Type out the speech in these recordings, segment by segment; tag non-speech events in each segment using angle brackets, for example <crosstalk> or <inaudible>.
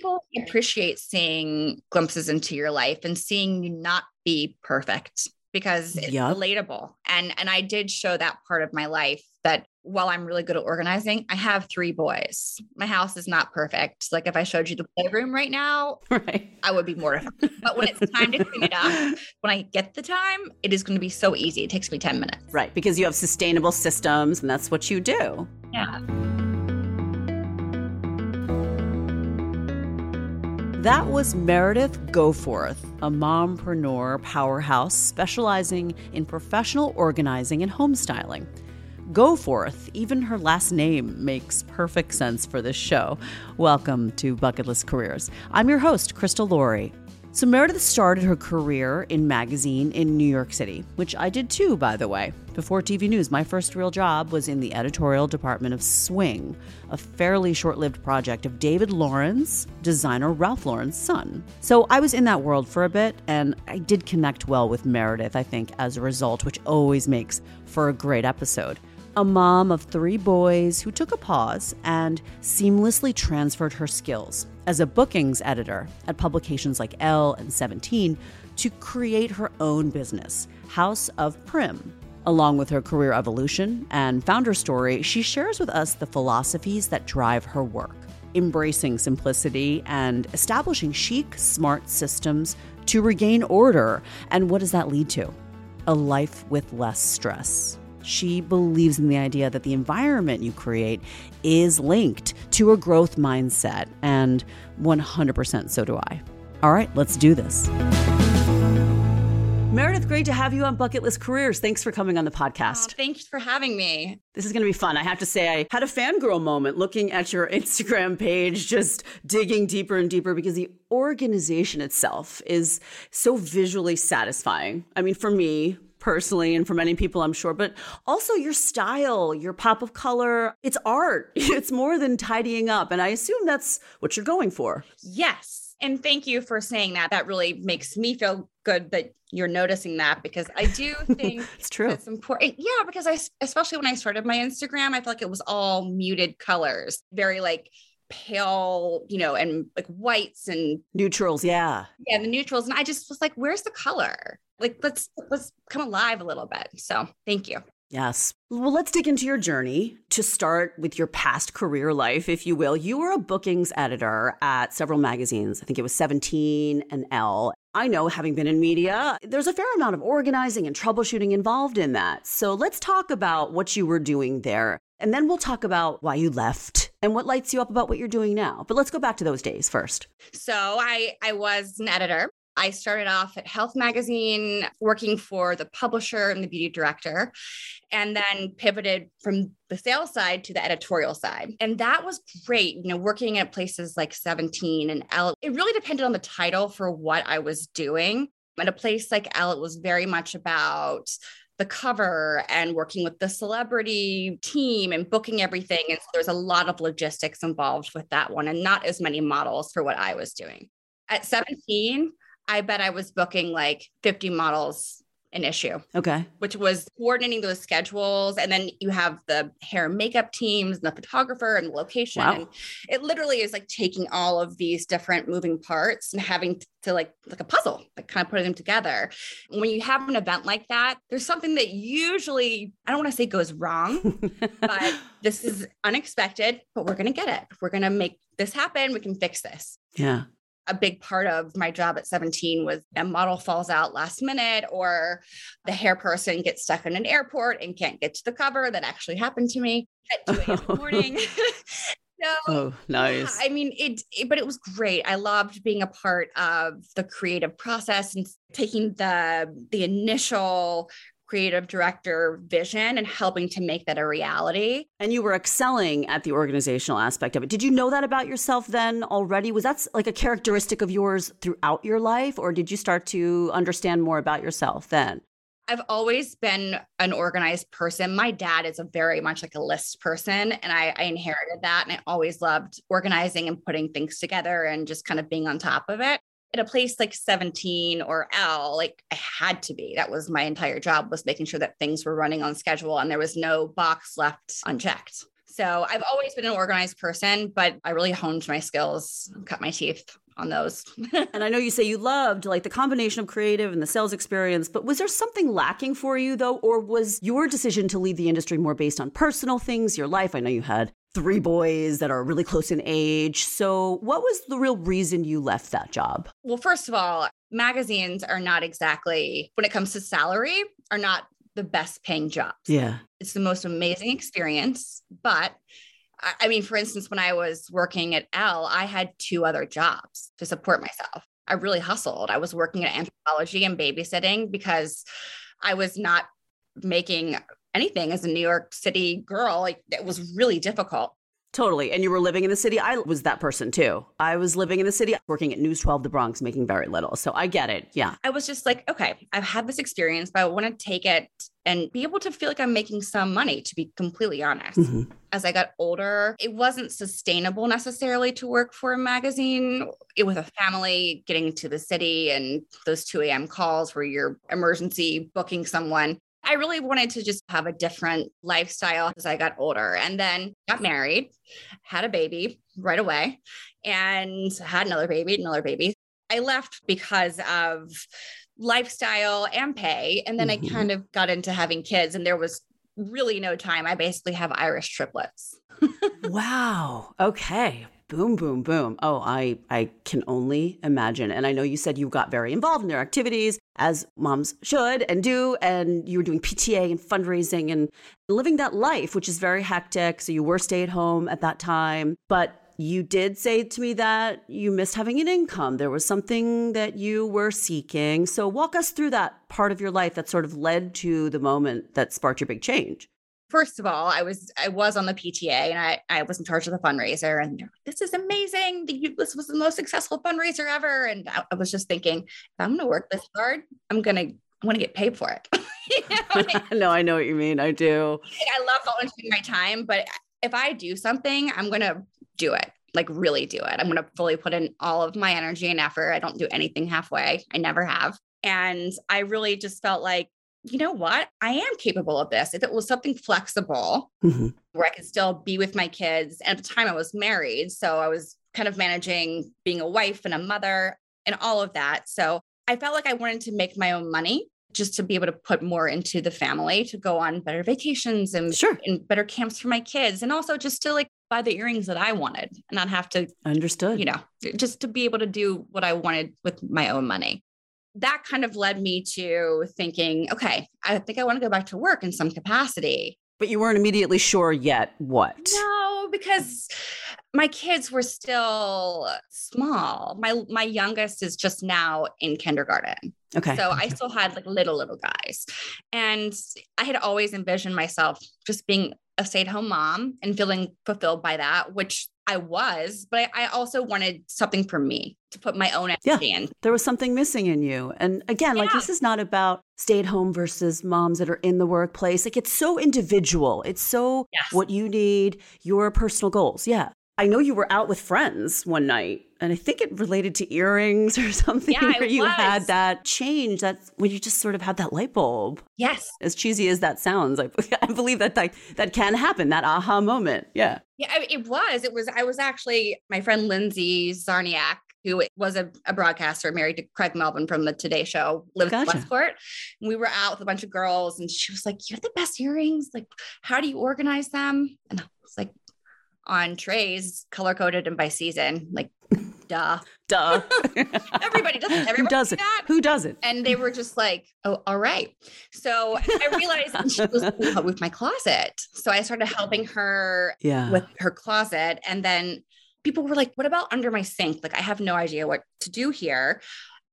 people appreciate seeing glimpses into your life and seeing you not be perfect because it's yep. relatable. And and I did show that part of my life that while I'm really good at organizing, I have three boys. My house is not perfect. Like if I showed you the playroom right now, <laughs> right. I would be mortified. but when it's time to clean it up, <laughs> when I get the time, it is going to be so easy. It takes me 10 minutes. Right. Because you have sustainable systems and that's what you do. Yeah. That was Meredith Goforth, a mompreneur powerhouse specializing in professional organizing and home styling. Goforth, even her last name makes perfect sense for this show. Welcome to Bucket List Careers. I'm your host, Crystal Laurie. So, Meredith started her career in magazine in New York City, which I did too, by the way. Before TV News, my first real job was in the editorial department of Swing, a fairly short lived project of David Lauren, designer Ralph Lauren's son. So, I was in that world for a bit, and I did connect well with Meredith, I think, as a result, which always makes for a great episode a mom of three boys who took a pause and seamlessly transferred her skills as a bookings editor at publications like Elle and 17 to create her own business, House of Prim. Along with her career evolution and founder story, she shares with us the philosophies that drive her work, embracing simplicity and establishing chic, smart systems to regain order. And what does that lead to? A life with less stress. She believes in the idea that the environment you create is linked to a growth mindset, and 100% so do I. All right, let's do this. Meredith, great to have you on Bucket List Careers. Thanks for coming on the podcast. Oh, thanks for having me. This is going to be fun. I have to say, I had a fangirl moment looking at your Instagram page, just digging deeper and deeper because the organization itself is so visually satisfying. I mean, for me, personally and for many people i'm sure but also your style your pop of color it's art. <laughs> It's more than tidying up and i assume that's what you're going for. Yes. And thank you for saying that. That really makes me feel good that you're noticing that because i do <laughs> think it's true. it's important yeah because i especially when i started my instagram i felt like it was all muted colors very like pale, you know, and like whites and neutrals. Yeah. Yeah. The neutrals. And I just was like, where's the color? Like, let's, let's come alive a little bit. So thank you. Yes. Well, let's dig into your journey to start with your past career life, if you will. You were a bookings editor at several magazines. I think it was 17 and Elle. I know, having been in media, there's a fair amount of organizing and troubleshooting involved in that. So let's talk about what you were doing there. And then we'll talk about why you left and what lights you up about what you're doing now. But let's go back to those days first. So I I was an editor. I started off at Health Magazine working for the publisher and the beauty director, and then pivoted from the sales side to the editorial side. And that was great, you know, working at places like 17 and Elle. It really depended on the title for what I was doing. At a place like Elle, it was very much about the cover and working with the celebrity team and booking everything. And so there's a lot of logistics involved with that one and not as many models for what I was doing. At 17, I bet I was booking like 50 models an issue. Okay. Which was coordinating those schedules. And then you have the hair and makeup teams and the photographer and the location. Wow. And it literally is like taking all of these different moving parts and having to like like a puzzle, like kind of putting them together. When you have an event like that, there's something that usually I don't want to say goes wrong, <laughs> but this is unexpected, but we're gonna get it. We're gonna make this happen. We can fix this. Yeah a big part of my job at 17 was a model falls out last minute or the hair person gets stuck in an airport and can't get to the cover. That actually happened to me at 2 a.m. in the <laughs> oh. morning. <laughs> so, oh, nice. Yeah, I mean, it, it, but it was great. I loved being a part of the creative process and taking the the initial creative director vision and helping to make that a reality. And you were excelling at the organizational aspect of it. Did you know that about yourself then already? Was that like a characteristic of yours throughout your life, or did you start to understand more about yourself then? I've always been an organized person. My dad is a very much like a list person, and I, I, inherited that. And I always loved organizing and putting things together and just kind of being on top of it at a place like 17 or Elle, like I had to be. That was my entire job was making sure that things were running on schedule and there was no box left unchecked. So I've always been an organized person, but I really honed my skills, cut my teeth on those. <laughs> and I know you say you loved like the combination of creative and the sales experience, but was there something lacking for you though? Or was your decision to leave the industry more based on personal things, your life? I know you had three boys that are really close in age. So, what was the real reason you left that job? Well, first of all, magazines are not exactly, when it comes to salary, are not the best paying jobs. Yeah. It's the most amazing experience. But I mean, for instance, when I was working at Elle, I had two other jobs to support myself. I really hustled. I was working at Anthropologie and babysitting because I was not making anything as a New York City girl. Like it was really difficult. Totally. And you were living in the city. I was that person too. I was living in the city, working at News 12 The Bronx, making very little. So I get it. Yeah. I was just like, okay, I've had this experience, but I want to take it and be able to feel like I'm making some money, to be completely honest. Mm-hmm. As I got older, it wasn't sustainable necessarily to work for a magazine it, with a family, getting to the city and those 2 a.m. calls where you're emergency booking someone. I really wanted to just have a different lifestyle as I got older and then got married, had a baby right away, and had another baby, another baby. I left because of lifestyle and pay. And then mm-hmm. I kind of got into having kids, and there was really no time. I basically have Irish triplets. <laughs> wow. Okay boom boom boom. Oh i i can only imagine. And i know you said you got very involved in their activities as moms should and do and you were doing pta and fundraising and living that life which is very hectic. So you were stay at home at that time. But you did say to me that you missed having an income. There was something that you were seeking. So, walk us through that part of your life that sort of led to the moment that sparked your big change first of all, I was I was on the PTA and I I was in charge of the fundraiser and this is amazing. This was the most successful fundraiser ever. And I, I was just thinking, if I'm going to work this hard, I'm going to I want to get paid for it. <laughs> you know? <laughs> no, I know what you mean. I do. I love volunteering my time, but if I do something, I'm going to do it. Like really do it. I'm going to fully put in all of my energy and effort. I don't do anything halfway. I never have. And I really just felt like you know what? I am capable of this. If it was something flexible mm-hmm. where I could still be with my kids. And at the time I was married. So I was kind of managing being a wife and a mother and all of that. So I felt like I wanted to make my own money just to be able to put more into the family to go on better vacations and, sure. and better camps for my kids. And also just to like buy the earrings that I wanted and not have to understood, you know, just to be able to do what I wanted with my own money that kind of led me to thinking, okay, I think I want to go back to work in some capacity. But you weren't immediately sure yet what? No, because my kids were still small. My my youngest is just now in kindergarten. Okay. So. I still had like little little guys. And I had always envisioned myself just being a stay-at-home mom and feeling fulfilled by that, which I was, but I, I, also wanted something for me to put my own energy yeah, in. There was something missing in you. And again, yeah. like this is not about stay at home versus moms that are in the workplace. Like it's so individual. It's so yes. what you need, your personal goals. Yeah. I know you were out with friends one night, and I think it related to earrings <laughs> or something yeah, where you was. had that change. That's when you just sort of had that light bulb. Yes. As cheesy as that sounds, I, <laughs> I believe that like, that can happen, that aha moment. Yeah. Yeah, it was. It was, I was actually, my friend Lindsay Czarniak, who was a, a, broadcaster married to Craig Melvin from the Today Show, lived gotcha. in Westport. We were out with a bunch of girls, and she was like, "You have the best earrings. Like, how do you organize them?" And I was like, on trays, color coded and by season. Like, duh. <laughs> Duh. <laughs> everybody does it. Everybody Who does it? Who does it? And they were just like, oh, all right. So I realized she was with my closet. So I started helping her yeah. with her closet. And then people were like, what about under my sink? Like, I have no idea what to do here.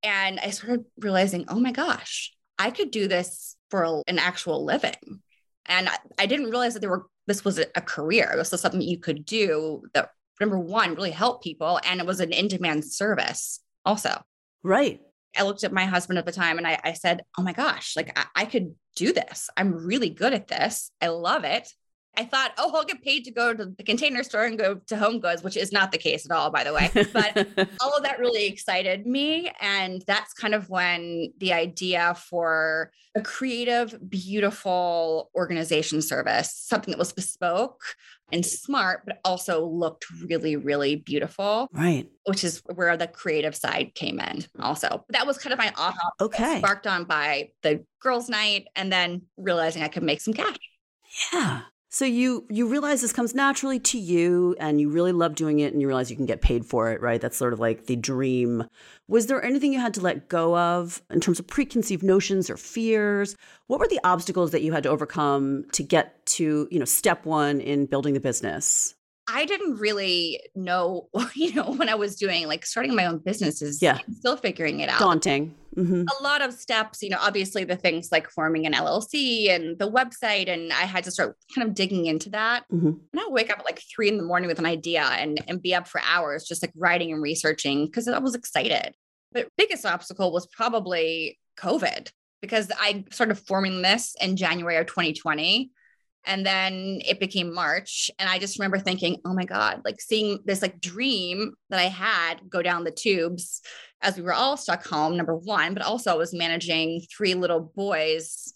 And I started realizing, oh my gosh, I could do this for an actual living. And I, I didn't realize that there were this was a career. This was something you could do that number one really help people. And it was an in-demand service also. Right. I looked at my husband at the time and I, I said, Oh my gosh, like I, I could do this. I'm really good at this. I love it. I thought, oh, I'll get paid to go to the container store and go to Home Goods, which is not the case at all, by the way. But <laughs> all of that really excited me. And that's kind of when the idea for a creative, beautiful organization service, something that was bespoke and smart, but also looked really, really beautiful. Right. Which is where the creative side came in also. That was kind of my aha. Okay. Sparked on by the girls' night and then realizing I could make some cash. Yeah. So you you realize this comes naturally to you and you really love doing it and you realize you can get paid for it, right? That's sort of like the dream. Was there anything you had to let go of in terms of preconceived notions or fears? What were the obstacles that you had to overcome to get to, you know, step 1 in building the business? I didn't really know, <laughs> you know, when I was doing like starting my own business is yeah. still figuring it out. Daunting. Mm-hmm. A lot of steps, you know, obviously the things like forming an LLC and the website. And I had to start kind of digging into that. Mm-hmm. And I wake up at like three in the morning with an idea and, and be up for hours, just like writing and researching because I was excited. But biggest obstacle was probably COVID because I started forming this in January of 2020 and then it became march and i just remember thinking oh my god like seeing this like dream that i had go down the tubes as we were all stuck home number one but also i was managing three little boys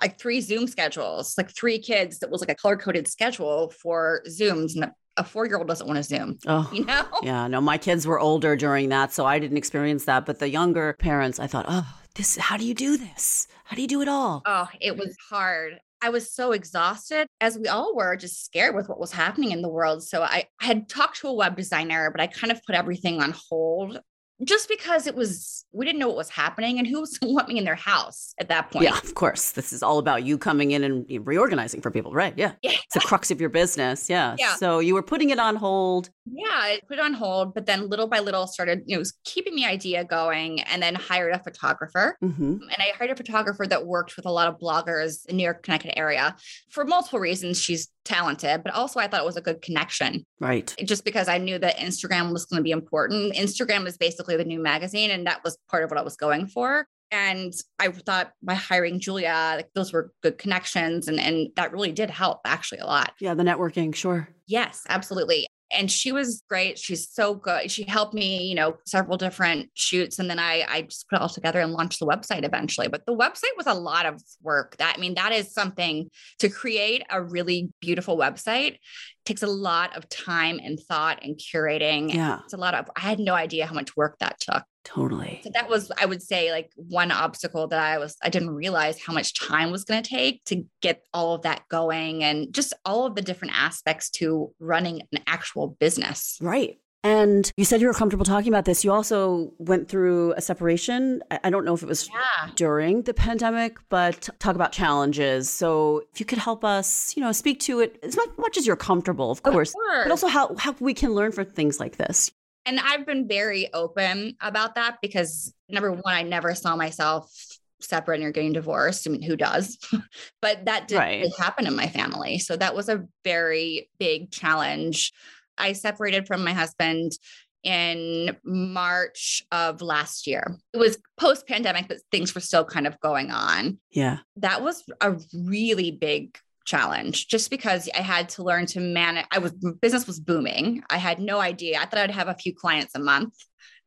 like three zoom schedules like three kids that was like a color coded schedule for zooms and a four year old doesn't want to Zoom. Oh, you know? <laughs> Yeah, no, my kids were older during that, so I didn't experience that. But the younger parents, I thought, oh, this, how do you do this? How do you do it all? Oh, it was hard. I was so exhausted, as we all were, just scared with what was happening in the world. So I, I had talked to a web designer, but I kind of put everything on hold just because it was we didn't know what was happening and who was <laughs> want me in their house at that point. Yeah, of course. This is all about you coming in and reorganizing for people, right? Yeah. yeah. It's the crux of your business. Yeah. yeah. So you were putting it on hold. Yeah, I put it on hold, but then little by little started, you know, keeping the idea going and then hired a photographer. Mm-hmm. And I hired a photographer that worked with a lot of bloggers in New York, Connecticut area for multiple reasons. She's talented, but also I thought it was a good connection. Right. Just because I knew that Instagram was going to be important. Instagram is basically the new magazine, and that was part of what I was going for. And I thought by hiring Julia, like those were good connections. And, and that really did help actually a lot. Yeah, the networking, sure. Yes, absolutely and she was great. She's so good. She helped me, you know, several different shoots. And then I, I just put it all together and launched the website eventually. But the website was a lot of work. That I mean, that is something to create a really beautiful website takes a lot of time and thought and curating. Yeah. It's a lot of, I had no idea how much work that took. Totally. So that was, I would say, like one obstacle that I was, I didn't realize how much time was going to take to get all of that going and just all of the different aspects to running an actual business. Right. And you said you were comfortable talking about this. You also went through a separation. I don't know if it was yeah. during the pandemic, but talk about challenges. So if you could help us, you know, speak to it as much as you're comfortable, of course, of course. but also how, how we can learn from things like this. And I've been very open about that because number one, I never saw myself separating or getting divorced. I mean, who does? <laughs> but that didn't right. happen in my family. So that was a very big challenge I separated from my husband in March of last year. It was post pandemic, but things were still kind of going on. Yeah. That was a really big challenge just because I had to learn to manage. I was business was booming. I had no idea. I thought I'd have a few clients a month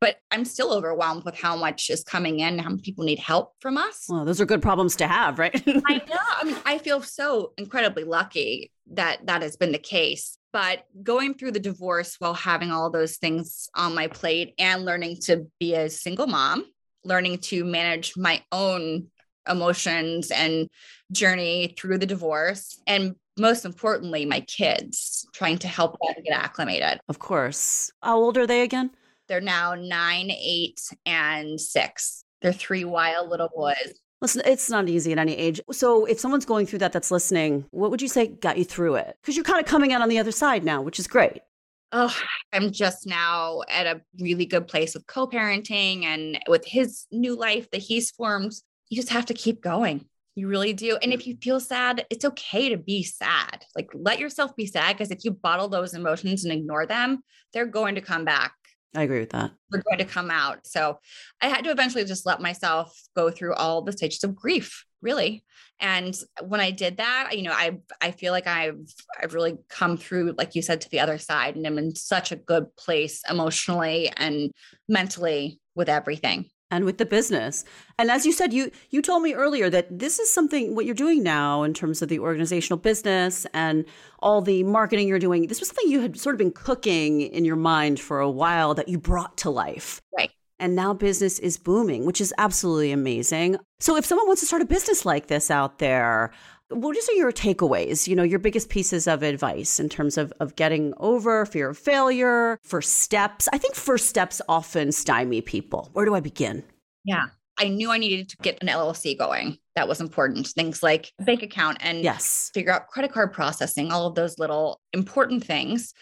but I'm still overwhelmed with how much is coming in, how many people need help from us. Well, those are good problems to have, right? <laughs> I know. I mean, I feel so incredibly lucky that that has been the case. But going through the divorce while having all those things on my plate and learning to be a single mom, learning to manage my own emotions and journey through the divorce, and most importantly, my kids, trying to help them get acclimated. Of course. How old are they again? They're now nine, eight, and six. They're three wild little boys. Listen, it's not easy at any age. So, if someone's going through that that's listening, what would you say got you through it? Because you're kind of coming out on the other side now, which is great. Oh, I'm just now at a really good place with co parenting and with his new life that he's formed. You just have to keep going. You really do. And if you feel sad, it's okay to be sad. Like let yourself be sad because if you bottle those emotions and ignore them, they're going to come back I agree with that. We're going to come out. So I had to eventually just let myself go through all the stages of grief, really. And when I did that, you know, I I feel like I've I've really come through, like you said, to the other side, and I'm in such a good place emotionally and mentally with everything and with the business. And as you said, you you told me earlier that this is something what you're doing now in terms of the organizational business and all the marketing you're doing. This was something you had sort of been cooking in your mind for a while that you brought to life. Right. And now business is booming, which is absolutely amazing. So if someone wants to start a business like this out there, what are your takeaways, you know, your biggest pieces of advice in terms of, of getting over fear of failure, first steps? I think first steps often stymie people. Where do I begin? Yeah. I knew I needed to get an LLC going. That was important. Things like bank account and yes. figure out credit card processing, all of those little important things.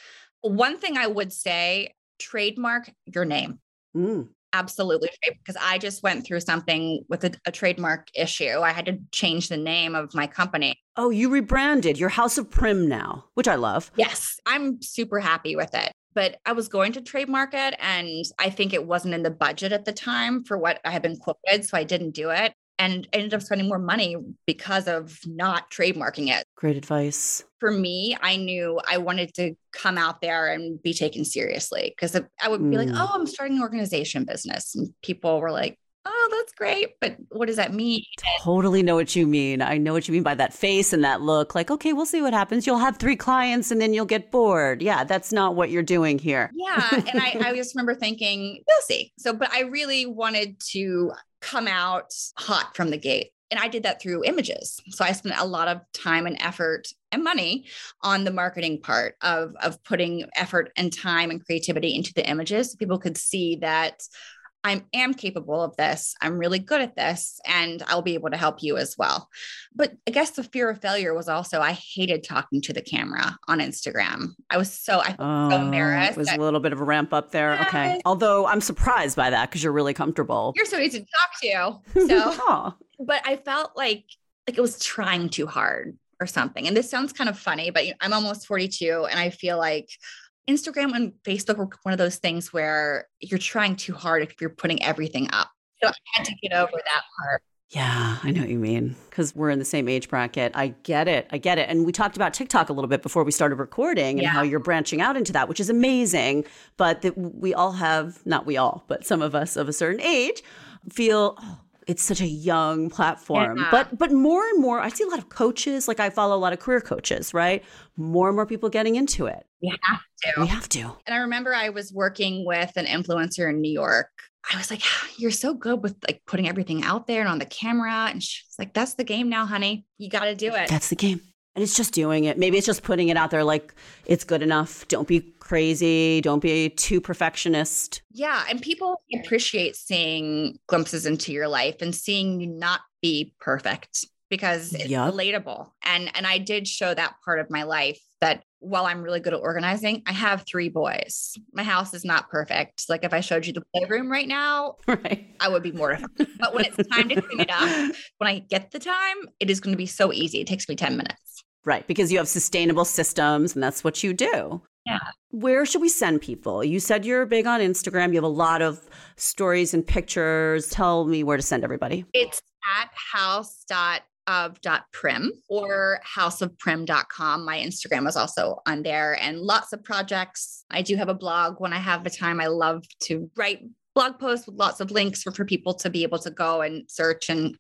One thing I would say trademark your name. Mm. Absolutely. Because I just went through something with a, a, trademark issue. I had to change the name of my company. Oh, you rebranded. your House of Prim now, which I love. Yes. I'm super happy with it. But I was going to trademark it and I think it wasn't in the budget at the time for what I had been quoted. So I didn't do it and ended up spending more money because of not trademarking it. Great advice. For me, I knew I wanted to come out there and be taken seriously because I would be mm. like, oh, I'm starting an organization business. And people were like, oh, that's great. But what does that mean? Totally know what you mean. I know what you mean by that face and that look. Like, okay, we'll see what happens. You'll have three clients and then you'll get bored. Yeah, that's not what you're doing here. Yeah. And I, I <laughs> just remember thinking, we'll see. So, but I really wanted to come out hot from the gate. And I did that through images. So I spent a lot of time and effort and money on the marketing part of, of putting effort and time and creativity into the images so people could see that I am capable of this. I'm really good at this, and I'll be able to help you as well. But I guess the fear of failure was also I hated talking to the camera on Instagram. I was so I oh, so embarrassed. It was a little bit of a ramp up there. Yes. Okay. Although I'm surprised by that because you're really comfortable. You're so easy to talk to. <laughs> So, oh. but I felt like like it was trying too hard or something. And this sounds kind of funny, but I'm almost 42, and I feel like Instagram and Facebook were one of those things where you're trying too hard if you're putting everything up. So I had to get over that part. Yeah, I know what you mean because we're in the same age bracket. I get it. I get it. And we talked about TikTok a little bit before we started recording and yeah. how you're branching out into that, which is amazing. But that we all have, not we all, but some of us of a certain age feel, oh, it's such a young platform yeah. but but more and more i see a lot of coaches like i follow a lot of career coaches right? More and more people getting into it. We have to. We have to. And i remember i was working with an influencer in new york. I was like ah, you're so good with like putting everything out there and on the camera. And she's like that's the game now honey. You got to do it. That's the game and it's just doing it. Maybe it's just putting it out there like it's good enough. Don't be crazy. Don't be too perfectionist. Yeah. And people appreciate seeing glimpses into your life and seeing you not be perfect because it's yep. relatable. And and I did show that part of my life that while I'm really good at organizing, I have three boys. My house is not perfect. Like if I showed you the playroom right now, <laughs> right. I would be mortified. but when it's time to clean it up, when I get the time, it is going to be so easy. It takes me 10 minutes. Right, because you have sustainable systems and that's what you do. Yeah. Where should we send people? You said you're big on Instagram. You have a lot of stories and pictures. Tell me where to send everybody. It's at house of house.of.prim or houseofprim.com. My Instagram is also on there and lots of projects. I do have a blog when I have the time. I love to write blog posts with lots of links for, for people to be able to go and search and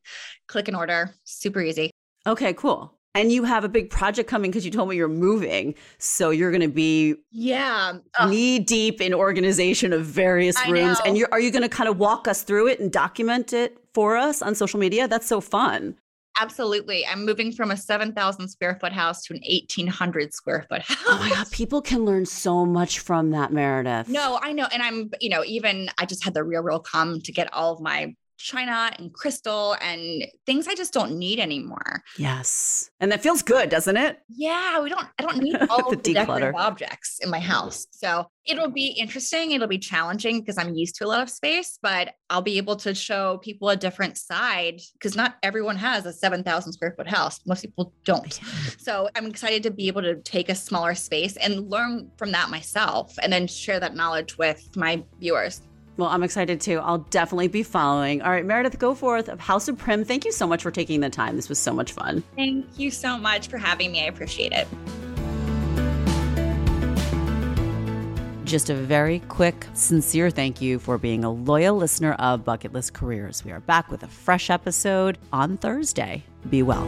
click and order. Super easy. Okay, cool. And you have a big project coming because you told me you're moving. So you're going to be yeah uh, knee deep in organization of various I rooms. Know. And you're, are you going to kind of walk us through it and document it for us on social media? That's so fun. Absolutely. I'm moving from a 7,000 square foot house to an 1,800 square foot house. Oh my God. People can learn so much from that, Meredith. No, I know. And I'm, you know, even I just had the real real come to get all of my china and crystal and things I just don't need anymore. Yes. And that feels good, doesn't it? Yeah, we don't I don't need <laughs> all the, the decorative objects in my house. So it'll be interesting. It'll be challenging because I'm used to a lot of space, but I'll be able to show people a different side because not everyone has a 7,000 square foot house. Most people don't. So I'm excited to be able to take a smaller space and learn from that myself and then share that knowledge with my viewers. Well, I'm excited too. I'll definitely be following. All right, Meredith Goforth of House of Prim, thank you so much for taking the time. This was so much fun. Thank you so much for having me. I appreciate it. Just a very quick, sincere thank you for being a loyal listener of Bucket List Careers. We are back with a fresh episode on Thursday. Be well.